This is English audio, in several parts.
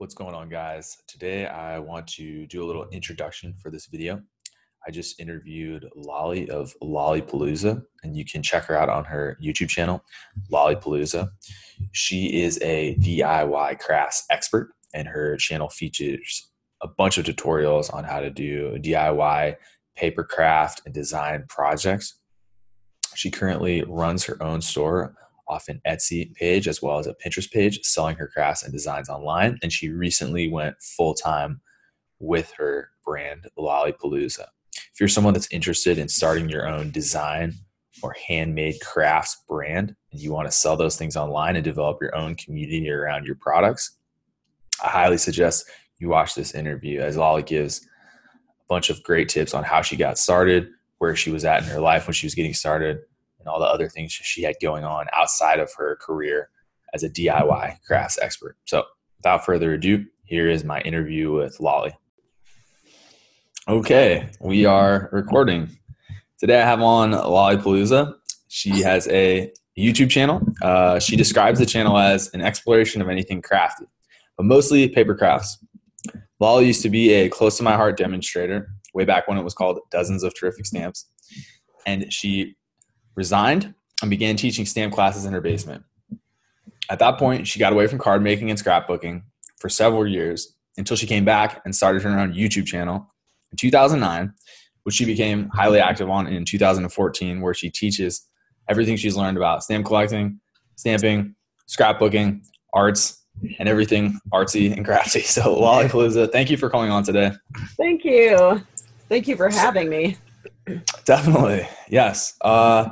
What's going on, guys? Today I want to do a little introduction for this video. I just interviewed Lolly of Lollipalooza, and you can check her out on her YouTube channel, Lollipalooza. She is a DIY crafts expert, and her channel features a bunch of tutorials on how to do DIY paper craft and design projects. She currently runs her own store off an Etsy page as well as a Pinterest page selling her crafts and designs online. And she recently went full time with her brand, Lollipalooza. If you're someone that's interested in starting your own design or handmade crafts brand and you want to sell those things online and develop your own community around your products, I highly suggest you watch this interview as Lolly gives a bunch of great tips on how she got started, where she was at in her life when she was getting started, and all the other things she had going on outside of her career as a DIY crafts expert. So, without further ado, here is my interview with Lolly. Okay, we are recording. Today I have on Lollipalooza. She has a YouTube channel. Uh, she describes the channel as an exploration of anything crafty, but mostly paper crafts. Lolly used to be a close to my heart demonstrator way back when it was called Dozens of Terrific Stamps. And she resigned, and began teaching stamp classes in her basement. At that point, she got away from card making and scrapbooking for several years until she came back and started her own YouTube channel in 2009, which she became highly active on in 2014, where she teaches everything she's learned about stamp collecting, stamping, scrapbooking, arts, and everything artsy and crafty. So, Lollipalooza, thank you for coming on today. Thank you. Thank you for having me. Definitely. Yes. Uh,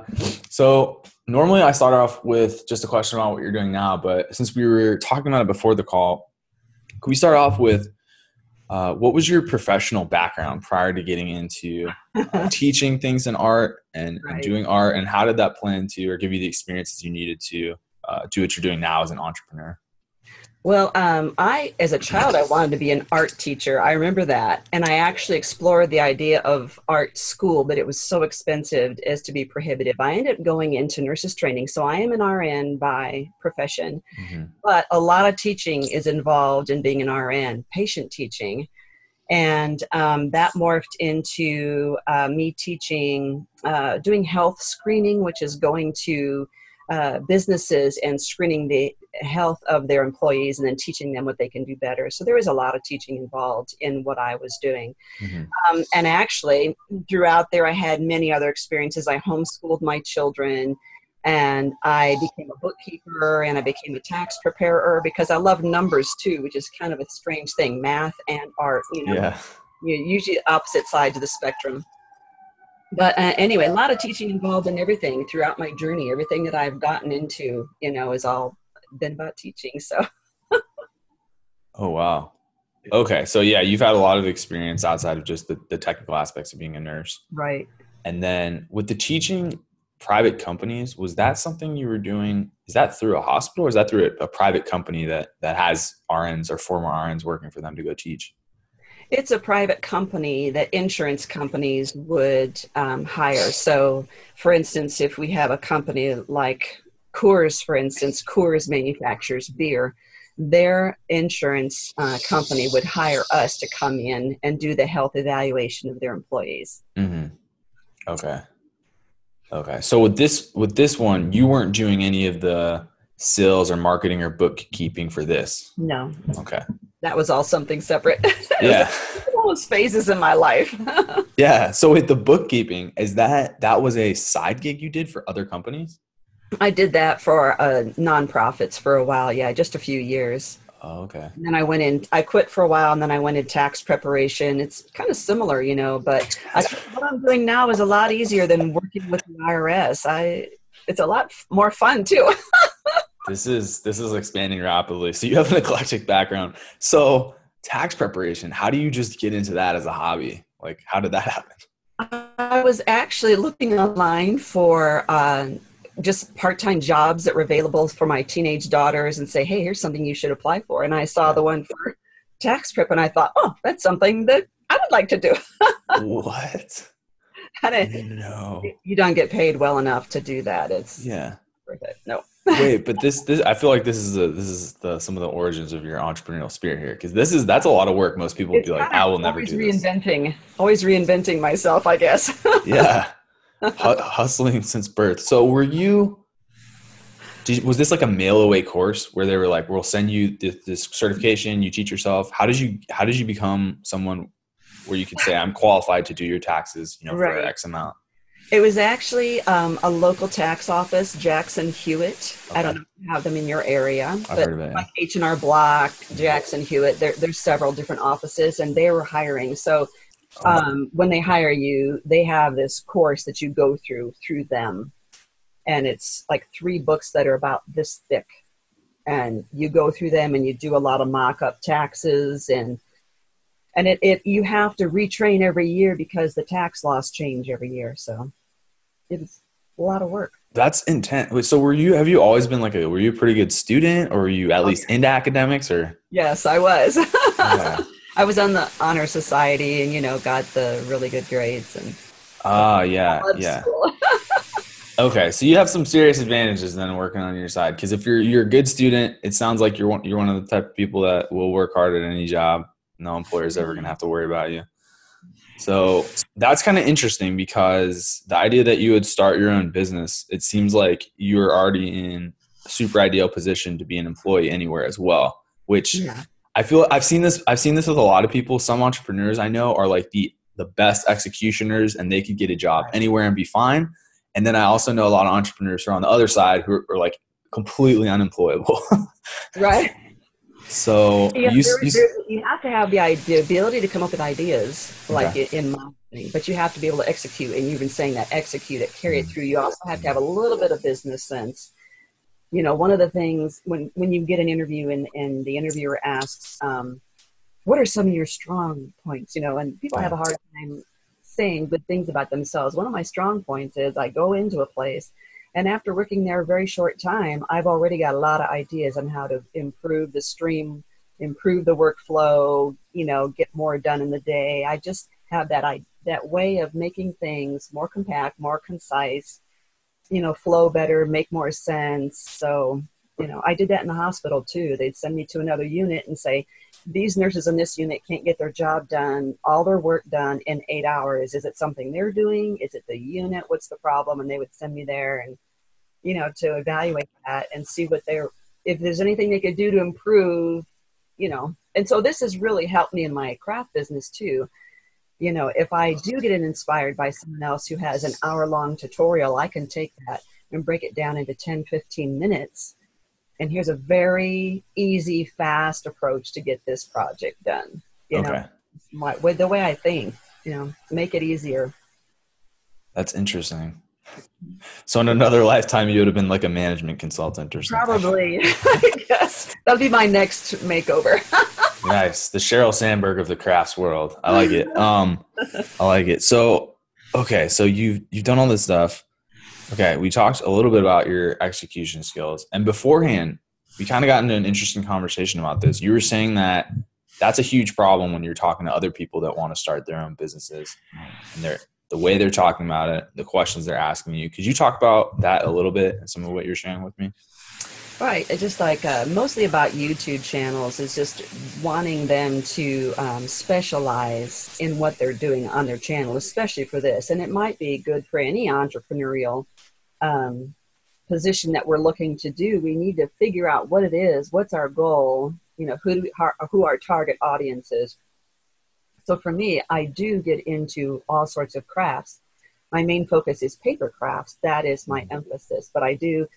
so normally I start off with just a question about what you're doing now, but since we were talking about it before the call, can we start off with uh, what was your professional background prior to getting into uh, teaching things in art and, right. and, doing art, and how did that play into or give you the experiences you needed to uh, do what you're doing now as an entrepreneur? Well, um, I, as a child, I wanted to be an art teacher. I remember that. And I actually explored the idea of art school, but it was so expensive as to be prohibitive. I ended up going into nurses training. So I am an RN by profession, mm-hmm. but a lot of teaching is involved in being an RN, patient teaching. And um, that morphed into uh, me teaching, uh, doing health screening, which is going to uh, businesses and screening the health of their employees and then teaching them what they can do better. So there was a lot of teaching involved in what I was doing. Mm-hmm. Um, and actually, throughout there, I had many other experiences. I homeschooled my children and I became a bookkeeper and I became a tax preparer because I love numbers too, which is kind of a strange thing math and art, you know. Yeah. You're usually opposite sides of the spectrum but uh, anyway, a lot of teaching involved in everything throughout my journey. Everything that I've gotten into, you know, is all been about teaching. So. oh wow. Okay, so yeah, you've had a lot of experience outside of just the, the technical aspects of being a nurse. Right. And then with the teaching private companies, was that something you were doing? Is that through a hospital or is that through a, a private company that, that has RNs or former RNs working for them to go teach? It's a private company that insurance companies would um, hire. So, for instance, if we have a company like Coors, for instance, Coors manufactures beer. Their insurance uh, company would hire us to come in and do the health evaluation of their employees. Mm-hmm. Okay. Okay. So with this with this one, you weren't doing any of the sales or marketing or bookkeeping for this. No. Okay that was all something separate. yeah. those phases in my life. yeah. So with the bookkeeping, is that that was a side gig you did for other companies? I did that for uh, nonprofits for a while. Yeah, just a few years. Oh, okay. And then I went in. I quit for a while, and then I went in tax preparation. It's kind of similar, you know. But I, what I'm doing now is a lot easier than working with the IRS. I it's a lot more fun too. this is this is expanding rapidly. So you have an eclectic background. So tax preparation, how do you just get into that as a hobby? Like, how did that happen? I was actually looking online for uh, just part-time jobs that were available for my teenage daughters, and say, "Hey, here's something you should apply for." And I saw the one for tax prep, and I thought, "Oh, that's something that I would like to do." what? no. You don't get paid well enough to do that. It's yeah. Worth it. No. Wait, but this this I feel like this is a, this is the some of the origins of your entrepreneurial spirit here because this is that's a lot of work. Most people would be like, I will never do this. Always reinventing myself, I guess. yeah, hustling since birth. So were you? Did, was this like a mail away course where they were like, "We'll send you this, this certification. You teach yourself." How did you How did you become someone where you could say, "I'm qualified to do your taxes"? You know, right. for X amount. It was actually um, a local tax office, Jackson Hewitt. Okay. I don't know if you have them in your area, I've but it, like H and R Block, Jackson Hewitt. There, there's several different offices, and they were hiring. So. Um, when they hire you, they have this course that you go through through them, and it's like three books that are about this thick, and you go through them, and you do a lot of mock-up taxes and and it, it you have to retrain every year because the tax laws change every year so it's a lot of work. That's intense. So were you have you always been like a were you a pretty good student or were you at least into academics or Yes, I was. yeah. I was on the honor society and you know got the really good grades and Ah, uh, yeah. Yeah. okay, so you have some serious advantages then working on your side because if you're you're a good student, it sounds like you're one, you're one of the type of people that will work hard at any job. No employer is ever going to have to worry about you. So that's kind of interesting because the idea that you would start your own business, it seems like you're already in a super ideal position to be an employee anywhere as well, which yeah. I feel I've seen this I've seen this with a lot of people. Some entrepreneurs I know are like the the best executioners and they could get a job anywhere and be fine. And then I also know a lot of entrepreneurs who are on the other side who are, are like completely unemployable. right. So yeah, you, there, you, you, have to have the idea, ability to come up with ideas, like okay. in marketing, but you have to be able to execute. And you've been saying that execute it, carry it mm-hmm. through. You also have to have a little bit of business sense. You know, one of the things when when you get an interview and and the interviewer asks, um, "What are some of your strong points?" You know, and people have a hard time saying good things about themselves. One of my strong points is I go into a place and after working there a very short time, I've already got a lot of ideas on how to improve the stream, improve the workflow, you know, get more done in the day. I just have that I, that way of making things more compact, more concise, you know, flow better, make more sense. So, you know, I did that in the hospital too. They'd send me to another unit and say, these nurses in this unit can't get their job done, all their work done in eight hours. Is it something they're doing? Is it the unit? What's the problem? And they would send me there and, you know, to evaluate that and see what they're, if there's anything they could do to improve, you know. And so this has really helped me in my craft business too. You know, if I do get inspired by someone else who has an hour long tutorial, I can take that and break it down into 10, 15 minutes and here's a very easy, fast approach to get this project done. You okay. know, my, with the way I think, you know, make it easier. That's interesting. So in another lifetime, you would have been like a management consultant or something. Probably, yes. That'll be my next makeover. nice, the Sheryl Sandberg of the crafts world. I like it. Um, I like it. So, okay, so you you've done all this stuff. Okay, we talked a little bit about your execution skills, and beforehand, we kind of got into an interesting conversation about this. You were saying that that's a huge problem when you're talking to other people that want to start their own businesses, and they're the way they're talking about it, the questions they're asking you. Could you talk about that a little bit and some of what you're sharing with me? Right. It's just like uh, mostly about YouTube channels is just wanting them to um, specialize in what they're doing on their channel, especially for this. And it might be good for any entrepreneurial um, position that we're looking to do. We need to figure out what it is, what's our goal, you know, who, we, who our target audience is. So for me, I do get into all sorts of crafts. My main focus is paper crafts. That is my emphasis. But I do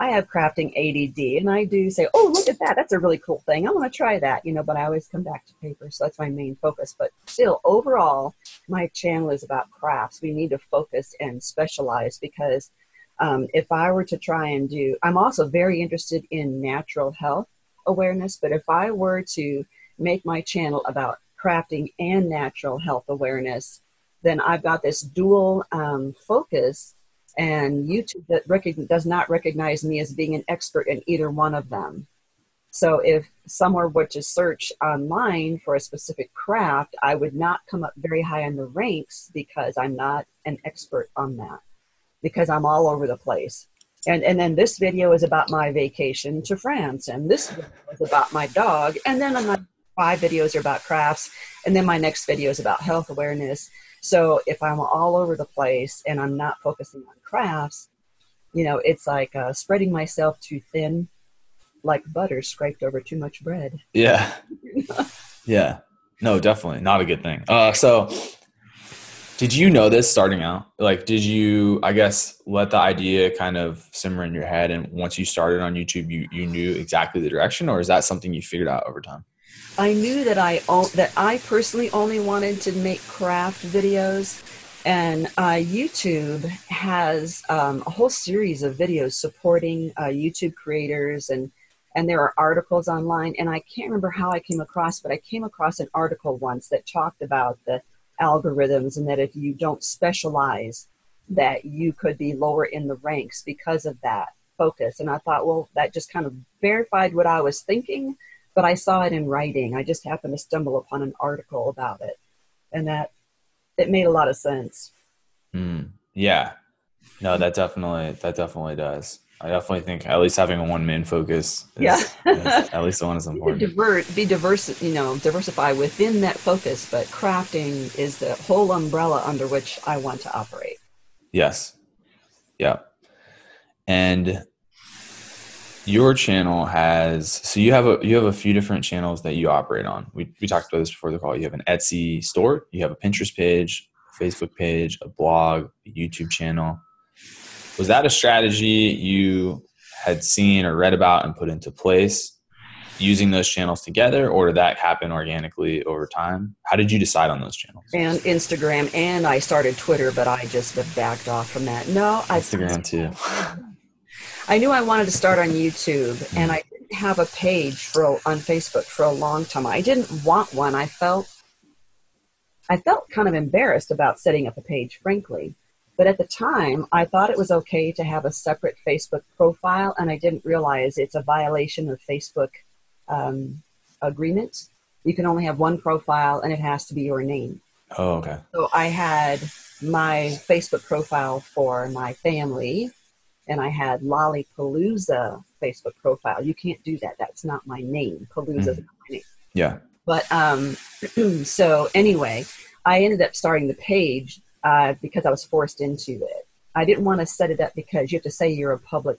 I have crafting ADD and I do say, oh, look at that. That's a really cool thing. I want to try that, you know, but I always come back to paper. So that's my main focus. But still, overall, my channel is about crafts. We need to focus and specialize because um, if I were to try and do, I'm also very interested in natural health awareness. But if I were to make my channel about crafting and natural health awareness, then I've got this dual um, focus and YouTube that does not recognize me as being an expert in either one of them. So if someone were to search online for a specific craft, I would not come up very high in the ranks because I'm not an expert on that, because I'm all over the place. and and then this video is about my vacation to France, and this is about my dog, and then my five videos are about crafts, and then my next video is about health awareness. So if I'm all over the place and I'm not focusing on crafts, you know, it's like uh, spreading myself too thin, like butter scraped over too much bread. Yeah, yeah, no, definitely not a good thing. Uh, so did you know this starting out? Like, did you, I guess, let the idea kind of simmer in your head, and once you started on YouTube, you you knew exactly the direction, or is that something you figured out over time? I knew that I that I personally only wanted to make craft videos, and uh, YouTube has um, a whole series of videos supporting uh, YouTube creators, and and there are articles online. And I can't remember how I came across, but I came across an article once that talked about the algorithms and that if you don't specialize that you could be lower in the ranks because of that focus and i thought well that just kind of verified what i was thinking but i saw it in writing i just happened to stumble upon an article about it and that it made a lot of sense mm, yeah no that definitely that definitely does I definitely think at least having a one man focus. Is, yeah, is at least the one is important. Divert, be diverse, you know, diversify within that focus, but crafting is the whole umbrella under which I want to operate. Yes. Yeah. And your channel has so you have a you have a few different channels that you operate on. We we talked about this before the call. You have an Etsy store, you have a Pinterest page, a Facebook page, a blog, a YouTube channel. Was that a strategy you had seen or read about and put into place using those channels together or did that happen organically over time? How did you decide on those channels? And instagram and i started twitter but i just backed off from that. No instagram I, too i knew i wanted to start on youtube mm-hmm. and i didn't have a page for on facebook for a long time i didn't want one i felt i felt kind of embarrassed about setting up a page frankly but at the time, I thought it was okay to have a separate Facebook profile, and I didn't realize it's a violation of Facebook um, agreements. You can only have one profile, and it has to be your name. Oh, okay. So I had my Facebook profile for my family, and I had Lollipalooza Facebook profile. You can't do that. That's not my name. Palooza mm. my name. Yeah. But um, so anyway, I ended up starting the page uh, because I was forced into it. I didn't want to set it up because you have to say you're a public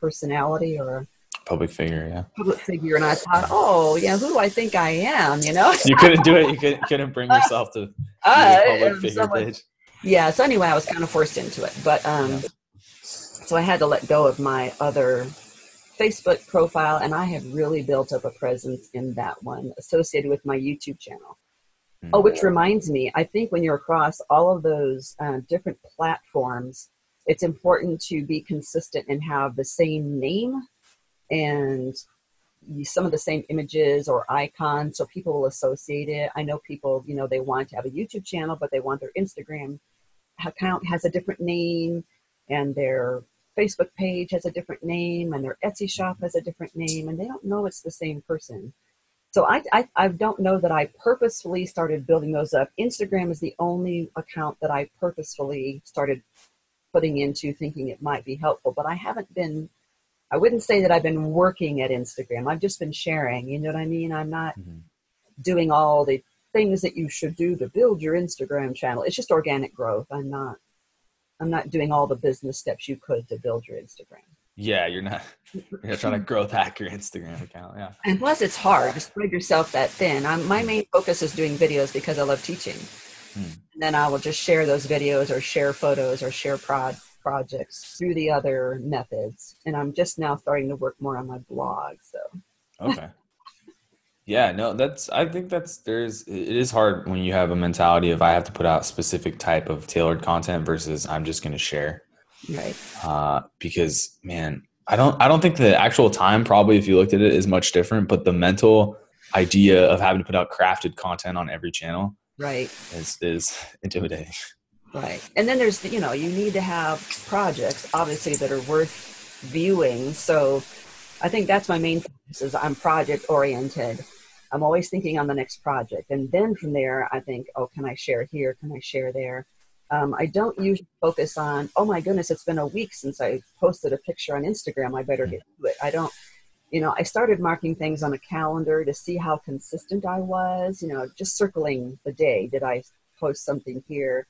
personality or a public figure, yeah. Public figure, and I thought, oh, yeah, who do I think I am? You know, you couldn't do it. You couldn't, couldn't bring yourself to uh, public figure someone, page. Yeah. So anyway, I was kind of forced into it, but um, yeah. So I had to let go of my other Facebook profile, and I have really built up a presence in that one associated with my YouTube channel. Oh, which reminds me, I think when you're across all of those uh, different platforms, it's important to be consistent and have the same name and some of the same images or icons so people will associate it. I know people, you know, they want to have a YouTube channel, but they want their Instagram account has a different name and their Facebook page has a different name and their Etsy shop has a different name and they don't know it's the same person. So I, I, I don't know that I purposefully started building those up. Instagram is the only account that I purposefully started putting into thinking it might be helpful, but I haven't been I wouldn't say that I've been working at Instagram. I've just been sharing. You know what I mean? I'm not mm-hmm. doing all the things that you should do to build your Instagram channel. It's just organic growth. I'm not I'm not doing all the business steps you could to build your Instagram. Yeah, you're not you're not trying to growth hack your Instagram account. Yeah. And plus it's hard to spread yourself that thin. I'm, my main focus is doing videos because I love teaching. Hmm. And then I will just share those videos or share photos or share prod projects through the other methods. And I'm just now starting to work more on my blog. So Okay. Yeah, no, that's I think that's there's it is hard when you have a mentality of I have to put out specific type of tailored content versus I'm just gonna share. Right. Uh, because man, I don't I don't think the actual time probably if you looked at it is much different, but the mental idea of having to put out crafted content on every channel right is is intimidating. Right. And then there's you know, you need to have projects obviously that are worth viewing. So I think that's my main focus is I'm project oriented. I'm always thinking on the next project. And then from there I think, oh, can I share here? Can I share there? Um, I don't usually focus on, oh my goodness, it's been a week since I posted a picture on Instagram. I better get to it. I don't, you know, I started marking things on a calendar to see how consistent I was, you know, just circling the day. Did I post something here?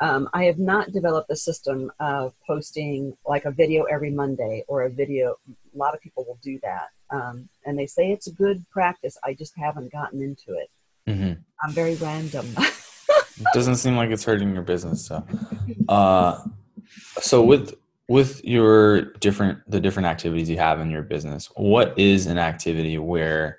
Um, I have not developed a system of posting like a video every Monday or a video. A lot of people will do that. Um, and they say it's a good practice. I just haven't gotten into it. Mm-hmm. I'm very random. it doesn't seem like it's hurting your business. So, uh, so with with your different the different activities you have in your business, what is an activity where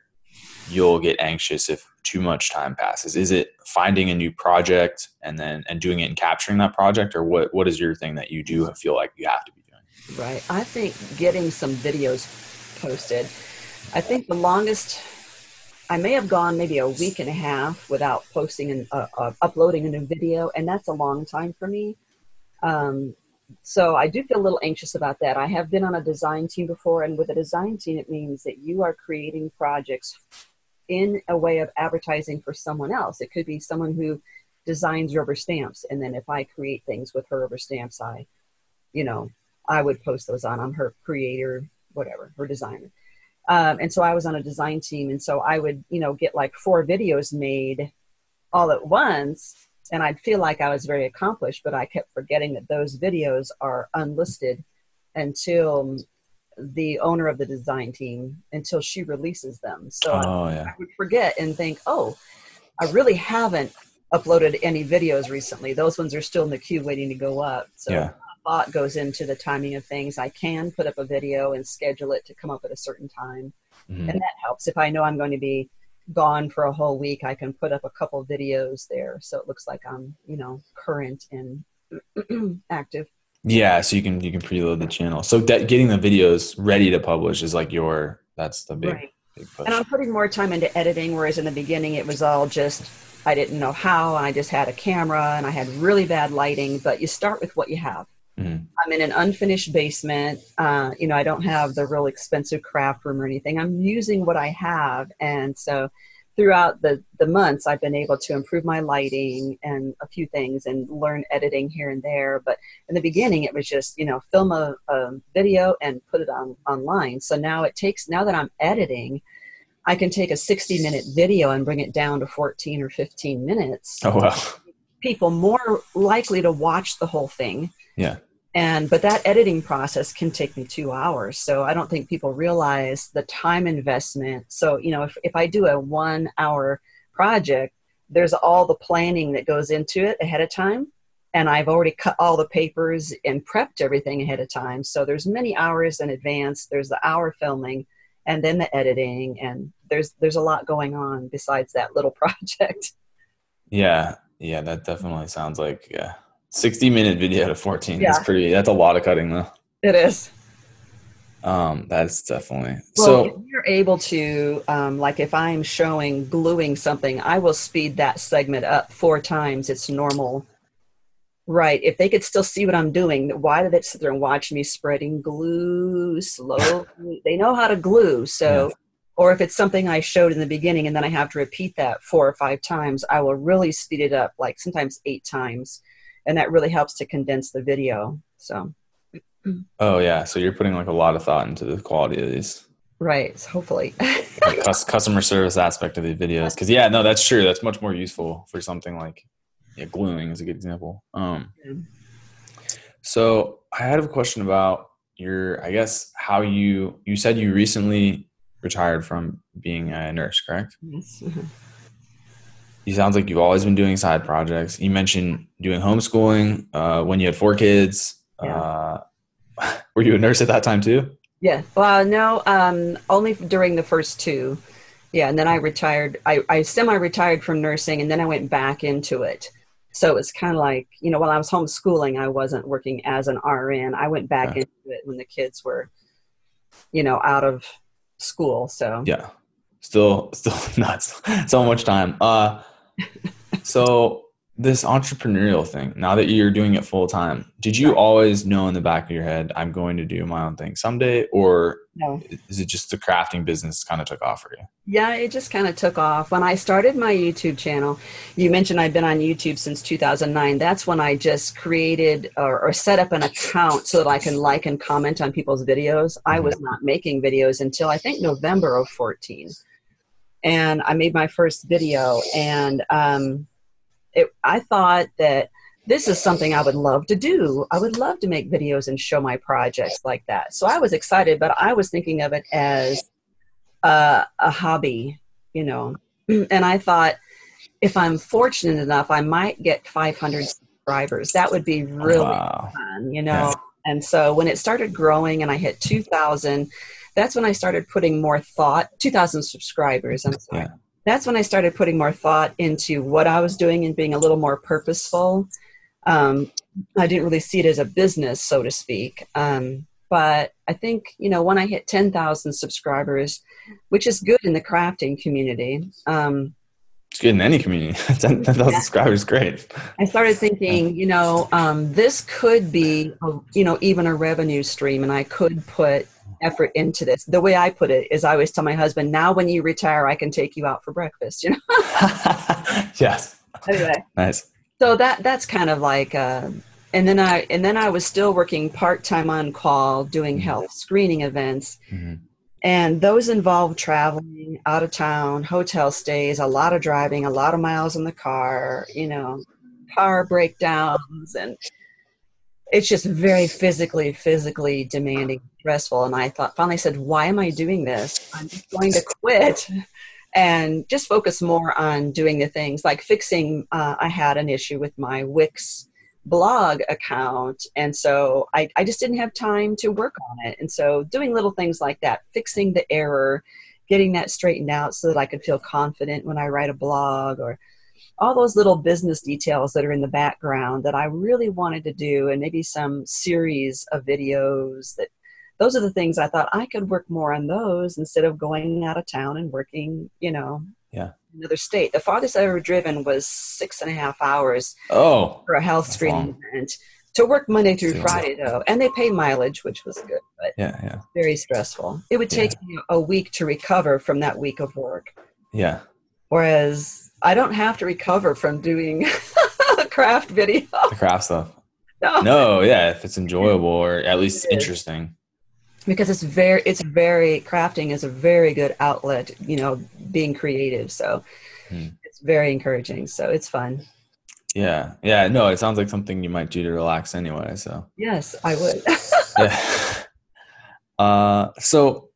you'll get anxious if too much time passes? Is it finding a new project and then and doing it and capturing that project, or what what is your thing that you do feel like you have to be doing? Right. I think getting some videos posted. I think the longest I may have gone maybe a week and a half without posting and uh, uh, uploading a new video, and that's a long time for me. Um, so I do feel a little anxious about that. I have been on a design team before, and with a design team, it means that you are creating projects in a way of advertising for someone else. It could be someone who designs rubber stamps, and then if I create things with her rubber stamps, I, you know, I would post those on. I'm her creator, whatever, her designer. Um, and so I was on a design team, and so I would, you know, get like four videos made all at once, and I'd feel like I was very accomplished, but I kept forgetting that those videos are unlisted until the owner of the design team until she releases them. So oh, I, yeah. I would forget and think, oh, I really haven't uploaded any videos recently. Those ones are still in the queue waiting to go up. So yeah thought goes into the timing of things. I can put up a video and schedule it to come up at a certain time. Mm-hmm. And that helps. If I know I'm going to be gone for a whole week, I can put up a couple videos there. So it looks like I'm, you know, current and active. Yeah. So you can, you can preload the channel. So that getting the videos ready to publish is like your, that's the big, right. big push. And I'm putting more time into editing, whereas in the beginning it was all just, I didn't know how. and I just had a camera and I had really bad lighting, but you start with what you have. Mm-hmm. I'm in an unfinished basement. Uh, you know, I don't have the real expensive craft room or anything. I'm using what I have. And so throughout the, the months, I've been able to improve my lighting and a few things and learn editing here and there. But in the beginning, it was just, you know, film a, a video and put it on online. So now it takes, now that I'm editing, I can take a 60 minute video and bring it down to 14 or 15 minutes. Oh, wow. People more likely to watch the whole thing. Yeah and but that editing process can take me two hours. So i don't think people realize the time investment. So you know if, if i do a one hour project there's all the planning that goes into it ahead of time. And i've already cut all the papers and prepped everything ahead of time. So there's many hours in advance. There's the hour filming and then the editing. And there's there's a lot going on besides that little project. Yeah. Yeah that definitely sounds like yeah 60 minute video to 14 yeah. is pretty that's a lot of cutting though. It is. Um that's definitely well, so if you're able to um like if i'm showing gluing something i will speed that segment up four times. Its normal. Right. If they could still see what i'm doing why did they sit there and watch me spreading glue slowly? They know how to glue. So yeah. or if it's something i showed in the beginning and then i have to repeat that four or five times i will really speed it up like sometimes eight times and that really helps to condense the video. So. Oh yeah, so you're putting like a lot of thought into the quality of these. Right. Hopefully. customer service aspect of the videos, because yeah, no, that's true. That's much more useful for something like yeah, gluing is a good example. Um, so I had a question about your, I guess, how you you said you recently retired from being a nurse, correct? Yes. You sounds like you've always been doing side projects. You mentioned doing homeschooling uh, when you had four kids. Yeah. Uh, were you a nurse at that time too? Yeah. Well, no, um, only during the first two. Yeah, and then I retired. I, I semi-retired from nursing, and then I went back into it. So it's kind of like you know, while I was homeschooling, I wasn't working as an RN. I went back yeah. into it when the kids were, you know, out of school. So yeah, still, still nuts. so much time. Uh, so this entrepreneurial thing, now that you're doing it full time, did you always know in the back of your head, I'm going to do my own thing someday? Or No. is it just the crafting business kind of took off for you? Yeah, it just kind of took off. When I started my YouTube channel, you mentioned I've been on YouTube since 2009. That's when I just created or, or set up an account so that I can like and comment on people's videos. I mm-hmm. was not making videos until I think November of 14. And I made my first video, and um, it, I thought that this is something I would love to do. I would love to make videos and show my projects like that. So I was excited, but I was thinking of it as uh, a hobby, you know. And I thought if I'm fortunate enough, I might get 500 subscribers. That would be really Wow. fun, you know. Yeah. And so when it started growing and I hit 2,000, that's when I started putting more thought. 2,000 subscribers. I'm sorry. Yeah. That's when I started putting more thought into what I was doing and being a little more purposeful. Um, I didn't really see it as a business, so to speak. Um, but I think you know when I hit 10,000 subscribers, which is good in the crafting community. Um, It's good in any community. 10,000 Yeah. subscribers, great. I started thinking, you know, um, this could be, a, you know, even a revenue stream, and I could put effort into this. The way I put it is, I always tell my husband, "Now, when you retire, I can take you out for breakfast." You know. yes. anyway, Nice. so that that's kind of like, uh, and then I and then I was still working part time on call, doing health screening events, Mhm. and those involve traveling out of town, hotel stays, a lot of driving, a lot of miles in the car, you know, car breakdowns, and it's just very physically, physically demanding, stressful. And I thought, finally said, why am I doing this? I'm going to quit and just focus more on doing the things like fixing. Uh, I had an issue with my Wix blog account and so I, I just didn't have time to work on it and so doing little things like that fixing the error getting that straightened out so that i could feel confident when i write a blog or all those little business details that are in the background that i really wanted to do and maybe some series of videos that those are the things i thought i could work more on those instead of going out of town and working you know Yeah. another state the farthest i've ever driven was six and a half hours Oh, for a health screening long. event to work Monday through Yeah. Friday though, and they pay mileage, which was good, but yeah, yeah, very stressful. It would take me a week to recover from that week of work, yeah. whereas I don't have to recover from doing a craft video. The craft stuff. No, No, yeah, if it's enjoyable or at least interesting. because it's very, it's very crafting is a very good outlet. You know, being creative, so Hmm. it's very encouraging. So it's fun. Yeah, yeah. No, it sounds like something you might do to relax anyway. So Yes, I would. yeah. Uh, so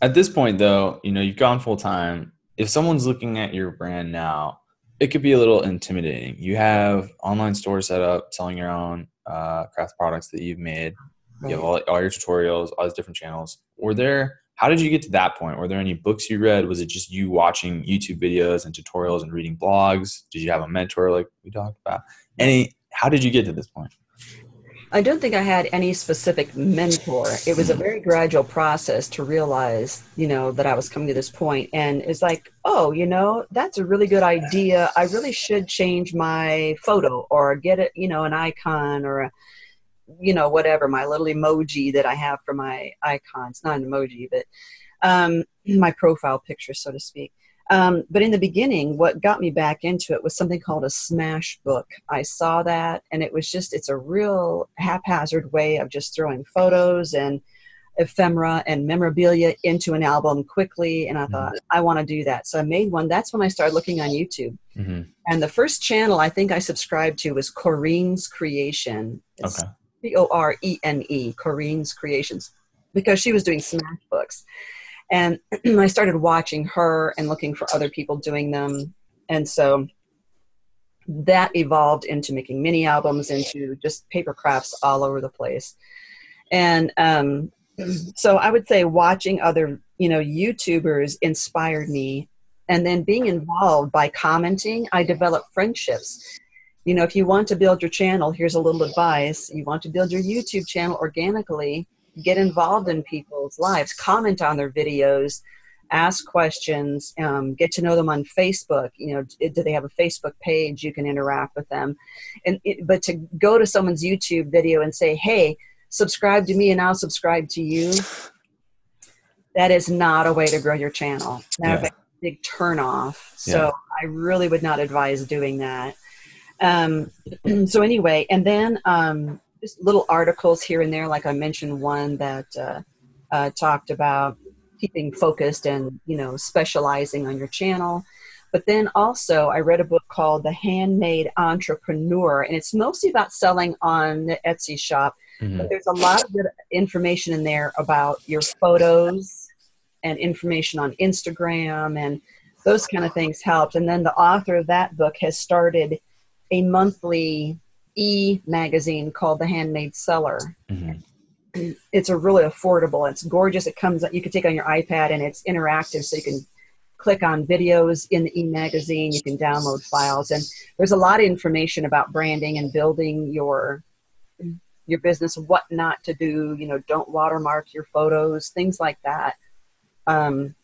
at this point, though, you know you've gone full time. If someone's looking at your brand now, it could be a little intimidating. You have online stores set up, selling your own uh, craft products that you've made. You have all, all your tutorials, all these different channels. Were there? How did you get to that point? Were there any books you read? Was it just you watching YouTube videos and tutorials and reading blogs? Did you have a mentor like we talked about? Any? How did you get to this point? I don't think I had any specific mentor. It was a very gradual process to realize, you know, that I was coming to this point. And it's like, oh, you know, that's a really good idea. I really should change my photo or get it, you know, an icon or a, you know, whatever, my little emoji that I have for my icons, not an emoji, but um, my profile picture, so to speak. Um, but in the beginning, what got me back into it was something called a smash book. I saw that, and it was just, it's a real haphazard way of just throwing photos and ephemera and memorabilia into an album quickly. And I thought, I want to do that. So I made one. That's when I started looking on YouTube. hmm And the first channel I think I subscribed to was Corene's Creation. It's Okay. C O R E N E, Corene's Creations, because she was doing smash books. And I started watching her and looking for other people doing them. And so that evolved into making mini albums, into just paper crafts all over the place. And um, so I would say watching other, you know, YouTubers inspired me. And then being involved by commenting, I developed friendships you know if you want to build your channel here's a little advice you want to build your youtube channel organically get involved in people's lives comment on their videos ask questions, um, get to know them on Facebook. You know, do they have a Facebook page? You can interact with them, and it, but to go to someone's YouTube video and say, "Hey, subscribe to me, and I'll subscribe to you," that is not a way to grow your channel. That's yeah. a big turnoff. So yeah. I really would not advise doing that. Um, so anyway, and then um, just little articles here and there, like I mentioned one that uh, uh, talked about keeping focused and you know specializing on your channel but then also i read a book called the handmade entrepreneur and it's mostly about selling on the etsy shop mm-hmm. but there's a lot of good information in there about your photos and information on instagram and those kind of things helped and then the author of that book has started a monthly e magazine called the handmade seller mm-hmm it's a really affordable. It's gorgeous. It comes. You can take on your iPad, and it's interactive, so you can click on videos in the e-magazine. You can download files, and there's a lot of information about branding and building your your business, what not to do. You know, don't watermark your photos, things like that. Um,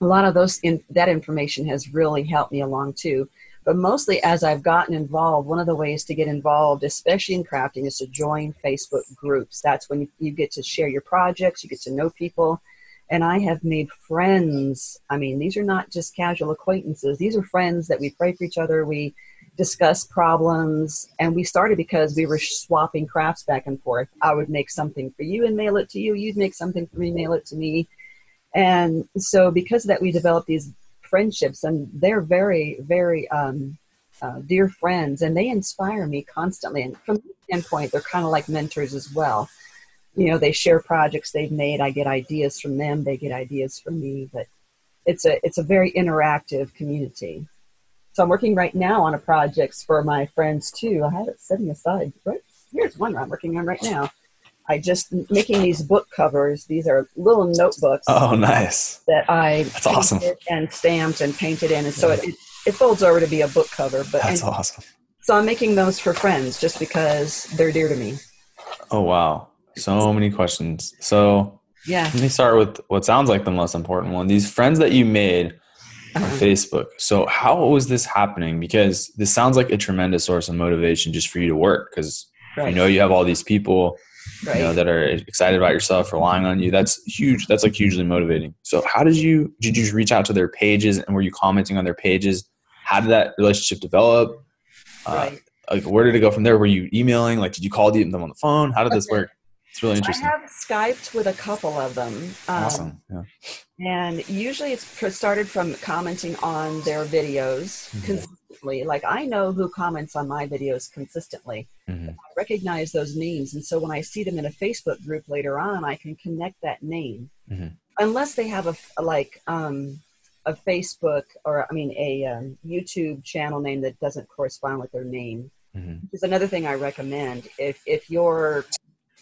a lot of those in, that information has really helped me along too. But mostly as I've gotten involved, one of the ways to get involved, especially in crafting, is to join Facebook groups. That's when you get to share your projects, you get to know people. And I have made friends. I mean, these are not just casual acquaintances, these are friends that we pray for each other. We discuss problems. And we started because we were swapping crafts back and forth. I would make something for you and mail it to you. You'd make something for me, mail it to me. And so, because of that, we developed these friendships, and they're very, very um, uh, dear friends, and they inspire me constantly. And from that standpoint, they're kind of like mentors as well. You know, they share projects they've made. I get ideas from them. They get ideas from me. But it's a it's a very interactive community. So I'm working right now on a project for my friends too. I have it setting aside. Right here's one I'm working on right now. I just making these book covers. These are little notebooks. Oh, nice! That I that's awesome and stamped and painted in, and so yeah. it, it folds over to be a book cover. But that's and, awesome. So I'm making those for friends just because they're dear to me. Oh wow! So many questions. So yeah, let me start with what sounds like the most important one. These friends that you made on uh-huh. Facebook. So how was this happening? Because this sounds like a tremendous source of motivation just for you to work. Because right. you know you have all these people right. you know that are excited about yourself relying on you that's huge that's like hugely motivating so how did you did you reach out to their pages and were you commenting on their pages how did that relationship develop uh, right. uh, like where did it go from there were you emailing like did you call them on the phone how did this work it's really interesting. I have Skyped with a couple of them. Um, awesome. Yeah. And usually it's started from commenting on their videos mm-hmm. Consistently. Like I know who comments on my videos consistently. Mm-hmm. I recognize those names. And so when I see them in a Facebook group later on, I can connect that name. Mm-hmm. Unless they have a, a like, um, a Facebook or I mean a um, YouTube channel name that doesn't correspond with their name. Mm-hmm. Is another thing I recommend. If if you're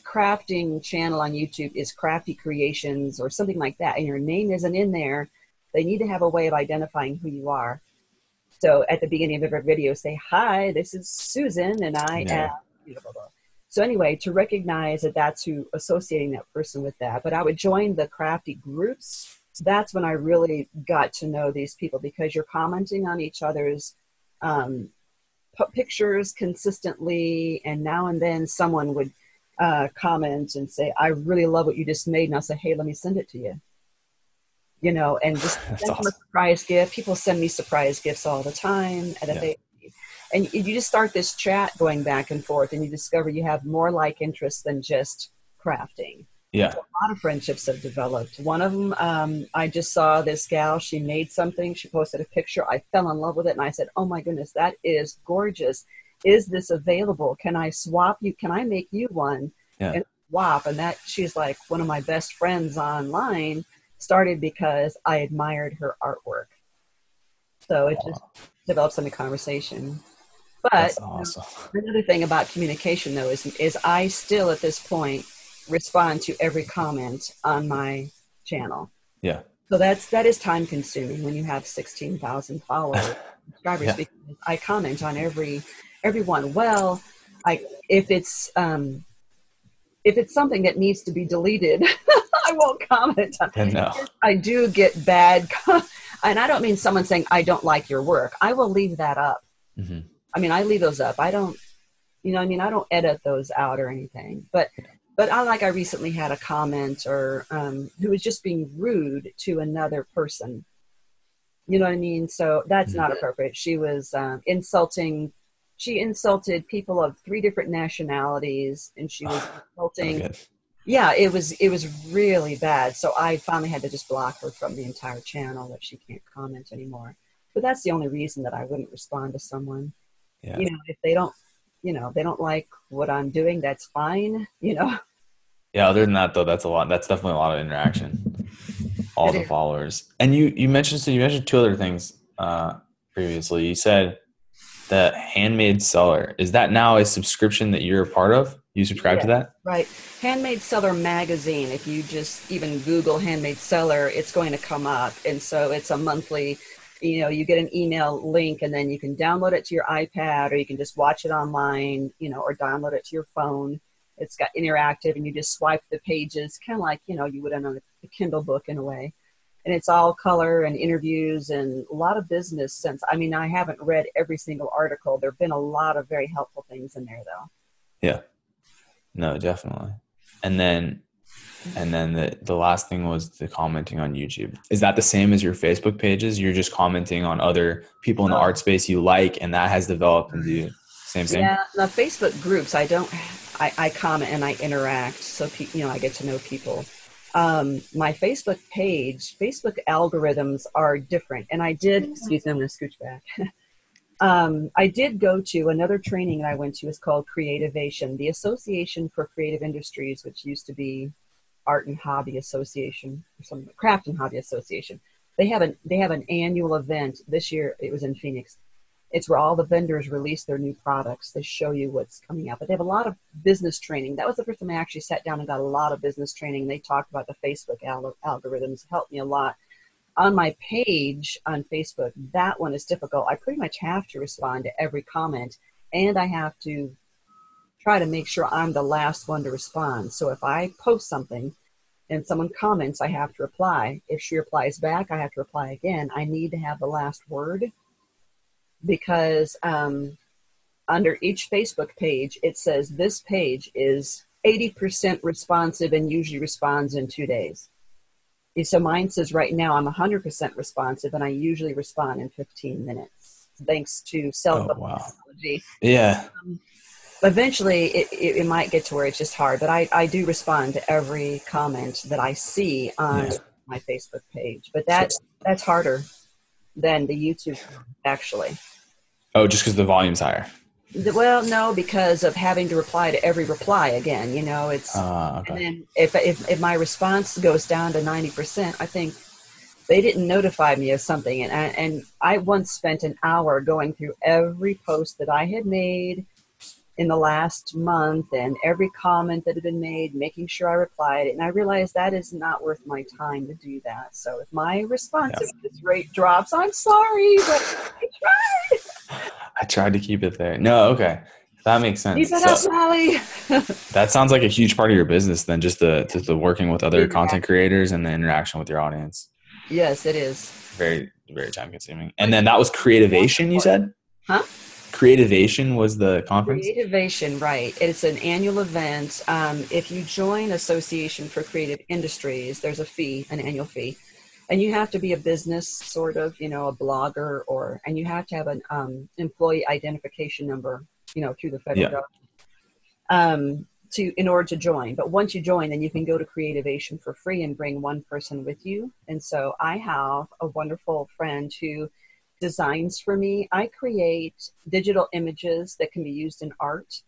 crafting channel on YouTube is Crafty Creations or something like that, and your name isn't in there, they need to have a way of identifying who you are. So at the beginning of every video, say, Hi, this is Susan, and I yeah. am. Blah, blah, blah. So anyway, to recognize that that's who associating that person with that. But I would join the crafty groups. That's when I really got to know these people because you're commenting on each other's um, pictures consistently, and now and then someone would uh, comment and say, I really love what you just made. And I'll say, hey, let me send it to you. You know, and just send awesome. a surprise gift. People send me surprise gifts all the time. And, yeah. they, and you just start this chat going back and forth, and you discover you have more like interests than just crafting. Yeah. So a lot of friendships have developed. One of them, um, I just saw this gal, she made something, she posted a picture. I fell in love with it, and I said, Oh my goodness, that is gorgeous is this available? Can I swap you? Can I make you one? Yeah. And swap. And that she's like one of my best friends online started because I admired her artwork. So it just developed some conversation. But awesome. another thing about communication though is is I still at this point respond to every comment on my channel. Yeah. So that's that is time consuming when you have sixteen thousand followers subscribers yeah. because I comment on every everyone well I, if it's um, if it's something that needs to be deleted I won't comment on. no. I do get bad, and I don't mean someone saying I don't like your work. I will leave that up. hmm I mean, I leave those up. I don't, you know, I mean, I don't edit those out or anything. But, but I like I recently had a comment or um, who was just being rude to another person. You know what I mean? So that's not appropriate. She was um, insulting. She insulted people of three different nationalities, and she was insulting. Yeah, it was it was really bad. So I finally had to just block her from the entire channel that she can't comment anymore. But that's the only reason that I wouldn't respond to someone Yeah. you know if they don't you know they don't like what i'm doing that's fine you know Yeah, other than that though, that's a lot. That's definitely a lot of interaction. All It the is. followers, and you you mentioned so you mentioned two other things uh, previously. You said that handmade seller is that now a subscription that you're a part of? You subscribe to that? right. Handmade seller magazine if you just even google handmade seller it's going to come up. And so it's a monthly you know you get an email link and then you can download it to your ipad or you can just watch it online you know or download it to your phone. It's got interactive and you just swipe the pages kind of like you know you would on a kindle book in a way and it's all color and interviews and a lot of business sense i mean i haven't read every single article there have been a lot of very helpful things in there though Yeah. No, definitely. And then, and then the the last thing was the commenting on YouTube. Is that the same as your Facebook pages? You're just commenting on other people in the art space you like, and that has developed into same thing. Yeah, the Facebook groups, I don't, I, I comment and I interact, so pe- you know I get to know people. Um, my Facebook page, Facebook algorithms are different, and I did. Excuse me, I'm going to scooch back. um, I did go to another training that I went to. is called Creativation, the Association for Creative Industries, which used to be Art and Hobby Association or some Craft and Hobby Association. They have an they have an annual event this year. It was in Phoenix. It's where all the vendors release their new products. They show you what's coming out. But they have a lot of business training. That was the first time I actually sat down and got a lot of business training. They talked about the Facebook al- algorithms. It helped me a lot. On my page on Facebook, that one is difficult. I pretty much have to respond to every comment, and I have to try to make sure I'm the last one to respond. So if I post something and someone comments, I have to reply. If she replies back, I have to reply again. I need to have the last word because um, under each Facebook page, it says this page is 80% responsive and usually responds in two days. So mine says right now I'm 100% responsive and I usually respond in 15 minutes thanks to cell Oh, wow. technology Yeah. eventually it, it, it might get to where it's just hard but I, I do respond to every comment that i see on Yeah. my facebook page but that that's harder than the youtube actually Oh, just because the volume's higher. The- well no because of having to reply to every reply again you know it's Uh, and then if, if if my response goes down to 90% i think they didn't notify me of something and I, and I once spent an hour going through every post that I had made in the last month and every comment that had been made making sure I replied and I realized that is not worth my time to do that. So if my responsiveness rate drops I'm sorry but I tried I tried to keep it there. No, okay. That makes sense. keep it So- up That sounds like a huge part of your business then just the just the working with other content creators and the interaction with your audience. yes it is Very very time consuming. And then that was Creativation you said? Huh? Creativation was the conference? Creativation, right. It's an annual event. Um, if you join Association for Creative Industries, there's a fee, an annual fee. And you have to be a business, sort of, you know, a blogger, or, and you have to have an um, employee identification number, you know, through the federal Yeah. government um, to, in order to join. But once you join, then you can go to Creativation for free and bring one person with you. And so I have a wonderful friend who designs for me. I create digital images that can be used in art.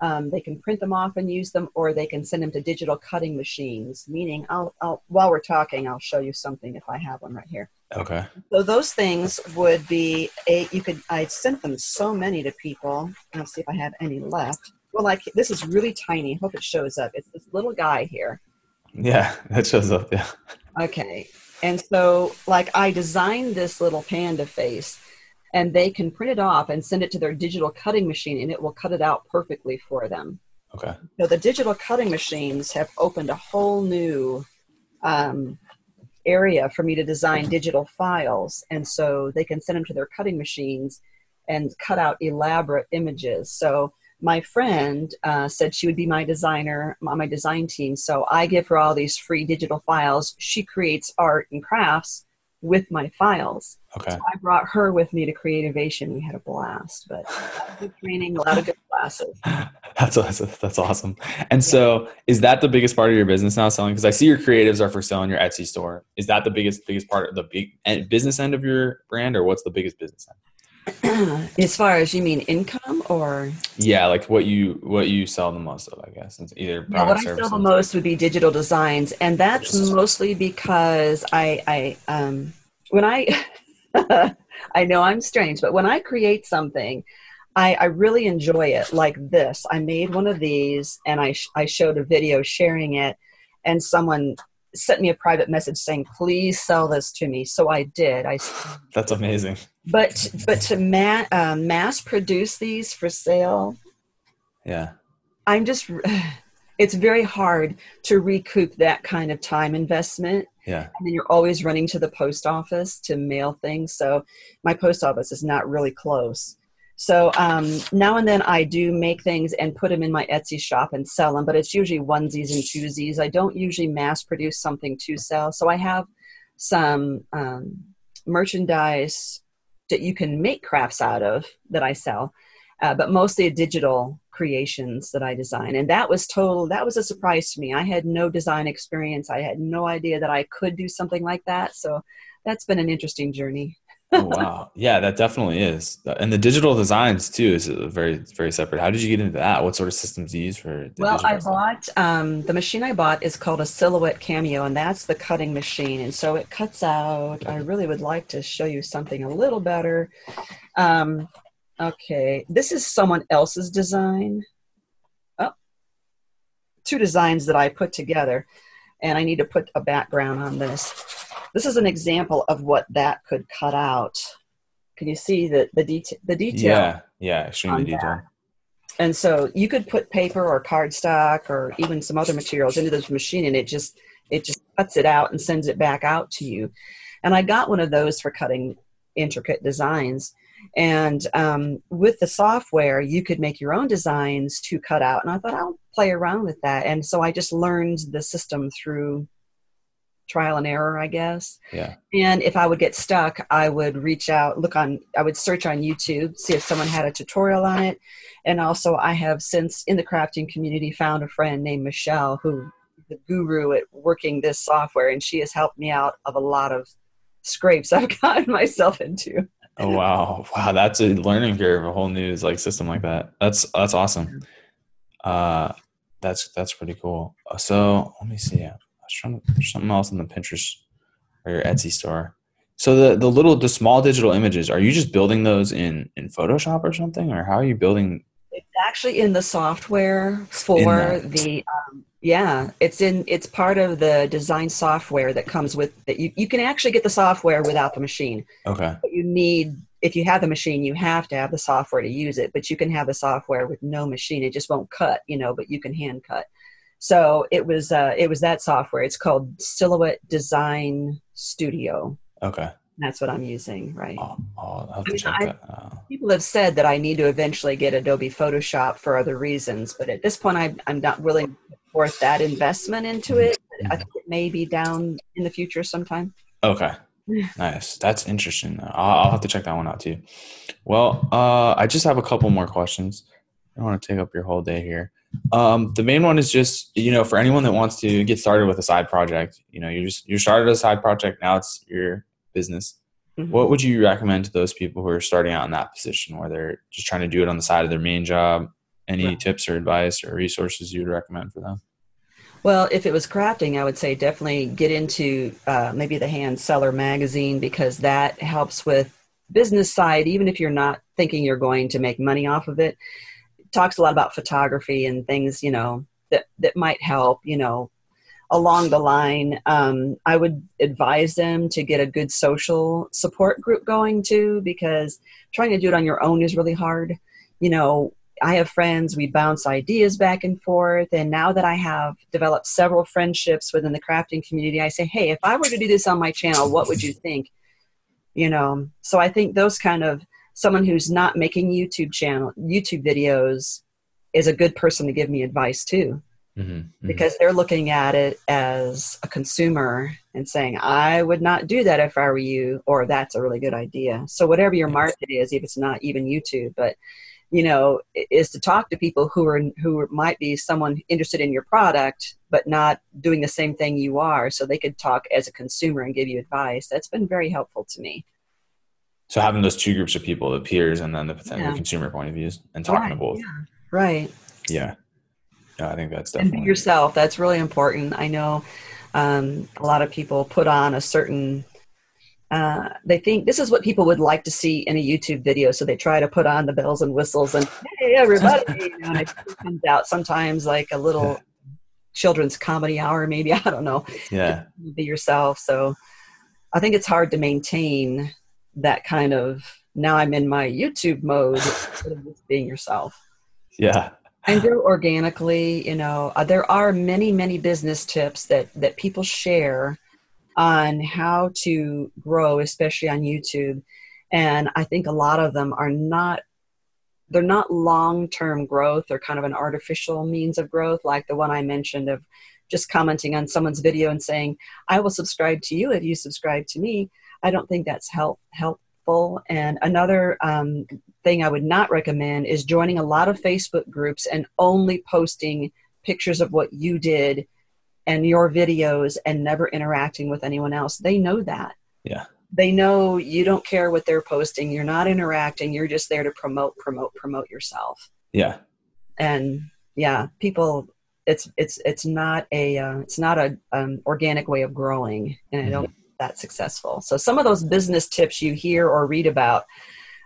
Um, they can print them off and use them, or they can send them to digital cutting machines. Meaning, I'll, I'll while we're talking, I'll show you something if I have one right here. Okay. So those things would be a. You could. I sent them so many to people. I'll see if I have any left. Well, like this is really tiny. Hope it shows up. It's this little guy here. Yeah, that shows up. Yeah. Okay. And so, like, I designed this little panda face, and they can print it off and send it to their digital cutting machine, and it will cut it out perfectly for them. Okay. So, the digital cutting machines have opened a whole new um, area for me to design digital files. And so they can send them to their cutting machines and cut out elaborate images. So my friend uh, said she would be my designer on my design team. So I give her all these free digital files. She creates art and crafts with my files. Okay. So I brought her with me to Creativation. We had a blast, but good training, a lot of good classes. That's awesome. That's awesome. And yeah. so, is that the biggest part of your business now, selling? Because I see your creatives are for selling your Etsy store. Is that the biggest biggest part of the big business end of your brand, or what's the biggest business end? as far as you mean income or yeah like what you what you sell the most of i guess it's either yeah, what i sell the most would be digital designs and that's mostly because i i um when i i know i'm strange but when i create something I, I really enjoy it like this. I made one of these and i sh- i showed a video sharing it and someone sent me a private message saying please sell this to me. So i did. I that's amazing. but but to ma- uh, mass produce these for sale yeah. I'm just it's very hard to recoup that kind of time investment yeah and then you're always running to the post office to mail things so my post office is not really close so um, now and then I do make things and put them in my Etsy shop and sell them, but it's usually onesies and twosies. I don't usually mass produce something to sell. So I have some um, merchandise that you can make crafts out of that I sell, uh, but mostly digital creations that I design. And that was total, that was a surprise to me. I had no design experience. I had no idea that I could do something like that. So that's been an interesting journey oh, wow. Yeah, that definitely is. And the digital designs too is very, very separate. How did you get into that? What sort of systems do you use for? well, I bought um, the machine I bought is called a Silhouette Cameo, and that's the cutting machine. And so it cuts out. I really would like to show you something a little better. Um, okay, this is someone else's design. Oh, two designs that I put together, and I need to put a background on this. This is an example of what that could cut out. Can you see the the, detail? the detail? Yeah, yeah, extremely detailed. And so you could put paper or cardstock or even some other materials into this machine, and it just it just cuts it out and sends it back out to you. And I got one of those for cutting intricate designs. And um, with the software, you could make your own designs to cut out. And I thought I'll play around with that. And so I just learned the system through trial and error, I guess. Yeah. And if I would get stuck, I would reach out, look on, I would search on YouTube, see if someone had a tutorial on it. And also, I have since in the crafting community found a friend named Michelle who the guru at working this software, and she has helped me out of a lot of scrapes I've gotten myself into. Oh wow, wow, that's a learning curve, a whole new like system like that. That's that's awesome. Uh, that's that's pretty cool. So let me see I was trying to there's something else in the Pinterest or your Etsy store. So the the little the small digital images, are you just building those in in Photoshop or something, or how are you building? It's actually in the software for the um, yeah. It's in it's part of the design software that comes with that. You you can actually get the software without the machine. Okay. But you need if you have the machine, you have to have the software to use it. But you can have the software with no machine; it just won't cut, you know. But you can hand cut. So it was uh, it was that software. It's called Silhouette Design Studio. Okay. That's what I'm using, right? Oh, oh I'll have to I mean, check I, that. Out. People have said that I need to eventually get Adobe Photoshop for other reasons, but at this point, I, I'm not willing to put that investment into it. Mm-hmm. I think it may be down in the future sometime. Okay. nice. That's interesting. I'll, I'll, have to check that one out too. Well, uh, I just have a couple more questions. I don't want to take up your whole day here. Um, the main one is just you know for anyone that wants to get started with a side project. You know, you just you started a side project. Now it's your business. Mm-hmm. What would you recommend to those people who are starting out in that position where they're just trying to do it on the side of their main job? Any tips or advice or resources you would recommend for them? Well, if it was crafting, I would say definitely get into uh, maybe the Hand Seller magazine because that helps with business side, even if you're not thinking you're going to make money off of it talks a lot about photography and things, you know, that, that might help, you know, along the line. Um, I would advise them to get a good social support group going too, because trying to do it on your own is really hard. You know, I have friends, we bounce ideas back and forth. And now that I have developed several friendships within the crafting community, I say, hey, if I were to do this on my channel, what would you think? You know, so I think those kind of someone who's not making YouTube channel, YouTube videos is a good person to give me advice too. Mm-hmm, mm-hmm. Because they're looking at it as a consumer and saying, I would not do that if I were you, or that's a really good idea. So, whatever your market is, if it's not even YouTube, but you know is to talk to people who are who might be someone interested in your product but not doing the same thing you are so they could talk as a consumer and give you advice. That's been very helpful to me. So having those two groups of people the peers and then the potential yeah. consumer point of views and talking right, to both. yeah. right. Yeah. Yeah i think that's definitely and yourself that's really important. I know um, a lot of people put on a certain uh, they think this is what people would like to see in a YouTube video, so they try to put on the bells and whistles and hey everybody, you know, and it comes out sometimes like a little children's comedy hour, maybe I don't know. Yeah, be yourself. So I think it's hard to maintain that kind of. Now I'm in my YouTube mode instead of just being yourself. Yeah, and grow organically. You know, uh, there are many many business tips that that people share on how to grow, especially on YouTube. And I think a lot of them are not they're not long-term growth they're kind of an artificial means of growth like the one i mentioned of just commenting on someone's video and saying i will subscribe to you if you subscribe to me i don't think that's help, helpful and another um, thing i would not recommend is joining a lot of facebook groups and only posting pictures of what you did and your videos and never interacting with anyone else. They know that. Yeah. They know you don't care what they're posting. You're not interacting. You're just there to promote, promote, promote yourself. Yeah. And yeah, people, it's it's it's not a uh, it's not a um, organic way of growing, and I don't mm-hmm. that successful. So some of those business tips you hear or read about,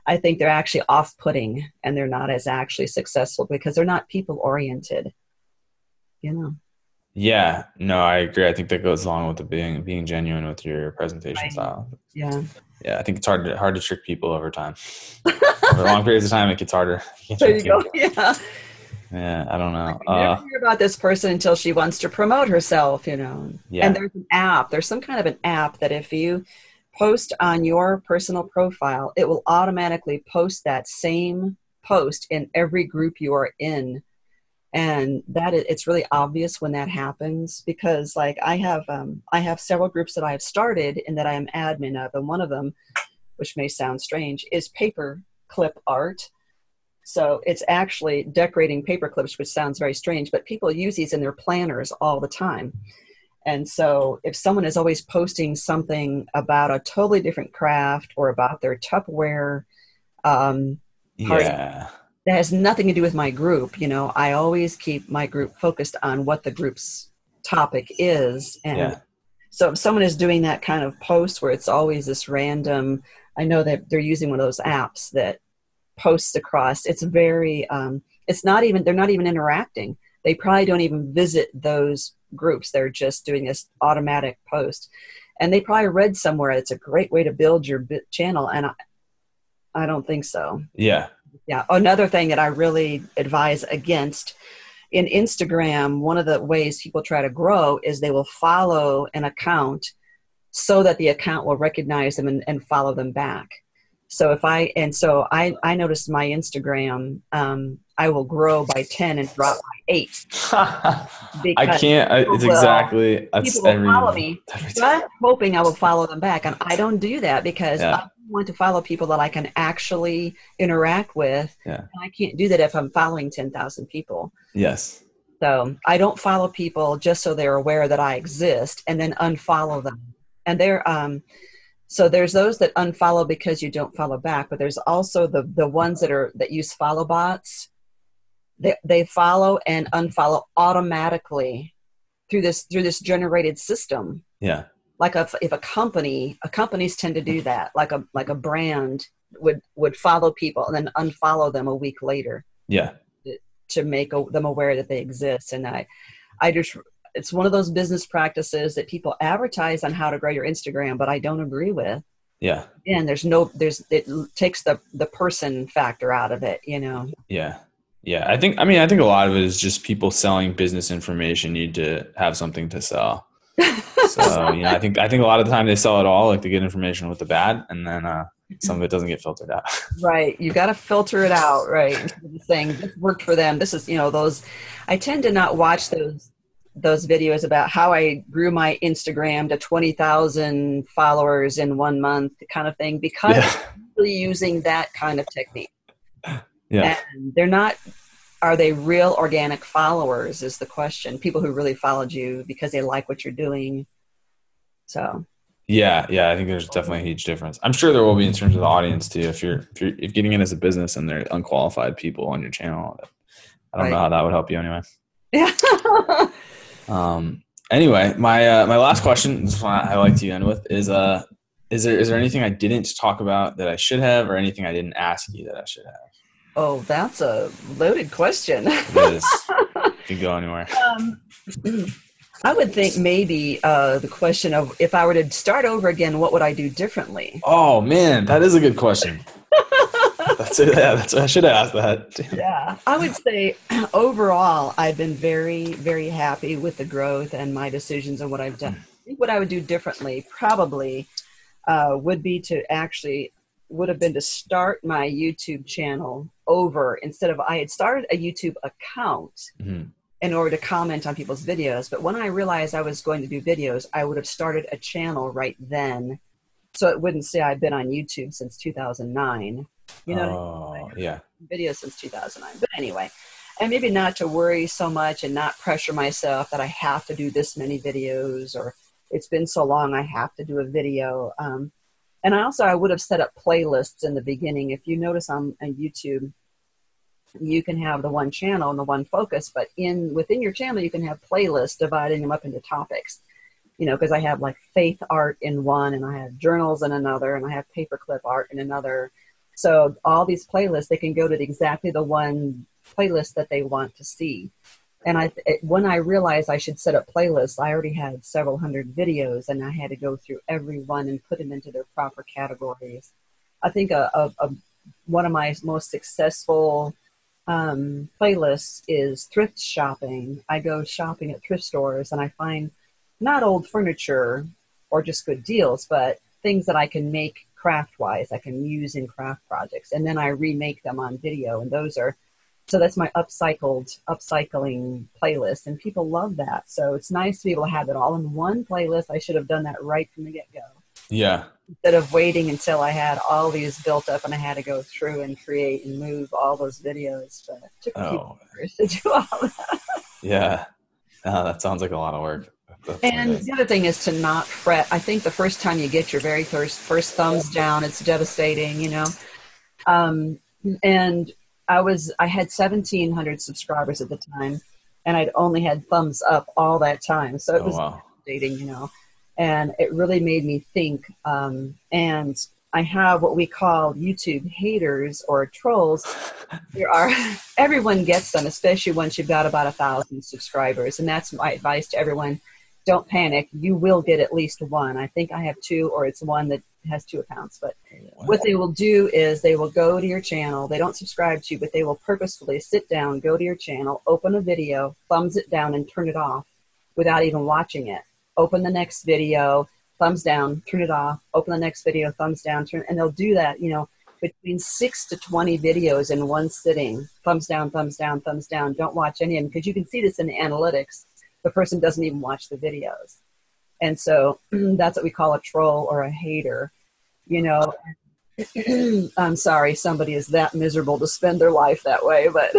I think they're actually off-putting, and they're not as actually successful because they're not people oriented. You know. Yeah, no, I agree. I think that goes along with the being being genuine with your presentation right. style. Yeah. Yeah, I think it's hard to hard to trick people over time. over long periods of time, it gets harder. You there you go. Yeah. Yeah, I don't know. I never uh, hear about this person until she wants to promote herself, you know. Yeah. And there's an app. There's some kind of an app that if you post on your personal profile, it will automatically post that same post in every group you are in and that it's really obvious when that happens because like i have um, i have several groups that i have started and that i am admin of and one of them which may sound strange is paper clip art. So it's actually decorating paper clips which sounds very strange but people use these in their planners all the time. And so if someone is always posting something about a totally different craft or about their tupperware um, yeah that has nothing to do with my group. You know, I always keep my group focused on what the group's topic is. And yeah. so if someone is doing that kind of post where it's always this random, I know that they're using one of those apps that posts across. It's very, um, it's not even, they're not even interacting. They probably don't even visit those groups. They're just doing this automatic post. And they probably read somewhere it's a great way to build your channel. And I, I don't think so. Yeah. Yeah. Another thing that I really advise against in Instagram, one of the ways people try to grow is they will follow an account so that the account will recognize them and, and follow them back. So if I and so I I noticed my Instagram um, I will grow by ten and drop by eight. I can't. I, it's will, exactly. People will every, follow me, but hoping I will follow them back, and I don't do that because yeah. I want to follow people that I can actually interact with. Yeah. I can't do that if I'm following ten thousand people. Yes. So I don't follow people just so they're aware that I exist, and then unfollow them. And they're um, so there's those that unfollow because you don't follow back, but there's also the the ones that are that use follow bots. They they follow and unfollow automatically through this through this generated system. Yeah. Like a, if a company, a companies tend to do that. Like a like a brand would would follow people and then unfollow them a week later. Yeah. To make them aware that they exist, and I, I just it's one of those business practices that people advertise on how to grow your Instagram, but I don't agree with. Yeah. And there's no there's it takes the the person factor out of it, you know. Yeah. Yeah, I think. I mean, I think a lot of it is just people selling business information need to have something to sell. so you know, I think I think a lot of the time they sell it all, like the good information with the bad, and then uh, some of it doesn't get filtered out. right, you got to filter it out, right? saying this worked for them. This is you know those. I tend to not watch those those videos about how I grew my Instagram to twenty thousand followers in one month, kind of thing, because yeah. really using that kind of technique. Yeah. And they're not are they real organic followers is the question. People who really followed you because they like what you're doing. So yeah, yeah, I think there's definitely a huge difference. I'm sure there will be in terms of the audience too. If you're if you're if getting in as a business and they're unqualified people on your channel, I don't right. know how that would help you anyway. Yeah. um. Anyway, my uh, my last question, this one I like to end with, is uh, is there is there anything I didn't talk about that I should have, or anything I didn't ask you that I should have? Oh, that's a loaded question. it is. Can go anywhere. Um, I would think maybe uh, the question of if I were to start over again, what would I do differently? Oh man, that is a good question. That's it. Yeah, that's I should have asked that. yeah, I would say overall, I've been very, very happy with the growth and my decisions and what I've done. I think what I would do differently probably uh, would be to actually would have been to start my YouTube channel over instead of I had started a YouTube account mm-hmm. in order to comment on people's videos. But when I realized I was going to do videos, I would have started a channel right then. So it wouldn't say I've been on YouTube since 2009. You know, oh, I mean? yeah, Video since 2009. But anyway, and maybe not to worry so much and not pressure myself that I have to do this many videos or it's been so long I have to do a video. Um, and I also I would have set up playlists in the beginning. If you notice on, on YouTube, you can have the one channel and the one focus, but in within your channel you can have playlists dividing them up into topics. You know, because I have like faith art in one, and I have journals in another, and I have paperclip art in another. So all these playlists, they can go to exactly the one playlist that they want to see and I when I realized I should set up playlists, I already had several hundred videos, and I had to go through every one and put them into their proper categories. I think a, a, a one of my most successful um, playlists is thrift shopping. I go shopping at thrift stores, and I find not old furniture or just good deals, but things that I can make craft wise, I can use in craft projects, and then I remake them on video, and those are so that's my upcycled upcycling playlist and people love that. So it's nice to be able to have it all in one playlist. I should have done that right from the get-go. Yeah. Instead of waiting until i had all these built up and i had to go through and create and move all those videos but it took oh. to do all that. Yeah. Oh, that sounds like a lot of work and the other thing is to not fret i think the first time you get your very first first thumbs down it's devastating you know um, and I was I had 1700 subscribers at the time and I'd only had thumbs up all that time. So it oh, was wow. dating, you know. And it really made me think um, and I have what we call YouTube haters or trolls. There are everyone gets them, especially once you've got about a thousand subscribers. And that's my advice to everyone. Don't panic. You will get at least one. I think I have two, or it's one that has two accounts. But wow. what they will do is they will go to your channel. They don't subscribe to you, but they will purposefully sit down, go to your channel, open a video, thumbs it down, and turn it off without even watching it. Open the next video, thumbs down, turn it off. Open the next video, thumbs down, turn, and they'll do that. You know, between six to 20 videos in one sitting. Thumbs down, thumbs down, thumbs down. Don't watch any of them because you can see this in the analytics. The person doesn't even watch the videos. And so that's what we call a troll or a hater. You know, I'm sorry somebody is that miserable to spend their life that way, but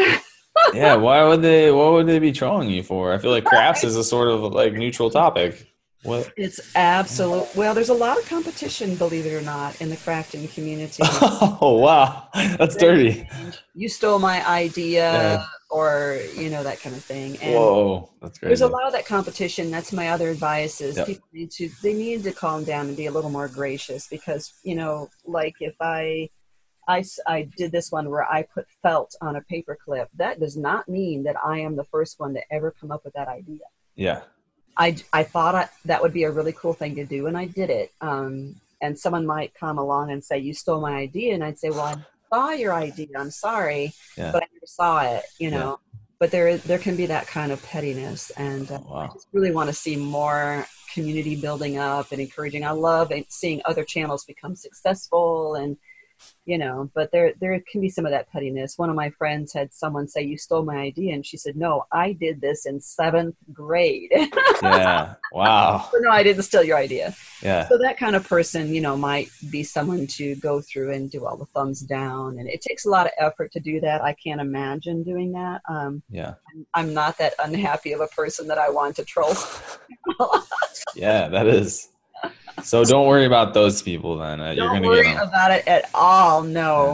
yeah, why would they what would they be trolling you for? I feel like crafts is a sort of like neutral topic. What? It's absolute. Well, there's a lot of competition, believe it or not, in the crafting community. Oh wow, that's dirty. You stole my idea, yeah. or you know that kind of thing. And Whoa, that's great. There's a lot of that competition. That's my other advice: is yep. people need to they need to calm down and be a little more gracious because you know, like if I. I, I did this one where I put felt on a paper clip. That does not mean that I am the first one to ever come up with that idea. Yeah. I, I thought I, that would be a really cool thing to do, and I did it. Um, and someone might come along and say, "You stole my idea," and I'd say, "Well, I saw your idea. I'm sorry, Yeah. but I never saw it. You Yeah. know. But there there can be that kind of pettiness, and uh, Oh, I just really want to see more community building up and encouraging. I love seeing other channels become successful and you know but there there can be some of that pettiness one of my friends had someone say you stole my idea and she said no i did this in seventh grade Yeah. Wow. no i didn't steal your idea Yeah. so that kind of person you know might be someone to go through and do all the thumbs down and it takes a lot of effort to do that i can't imagine doing that um, Yeah. i'm not that unhappy of a person that i want to troll Yeah. That is. So don't worry about those people then. Uh, You're gonna worry get about it at all no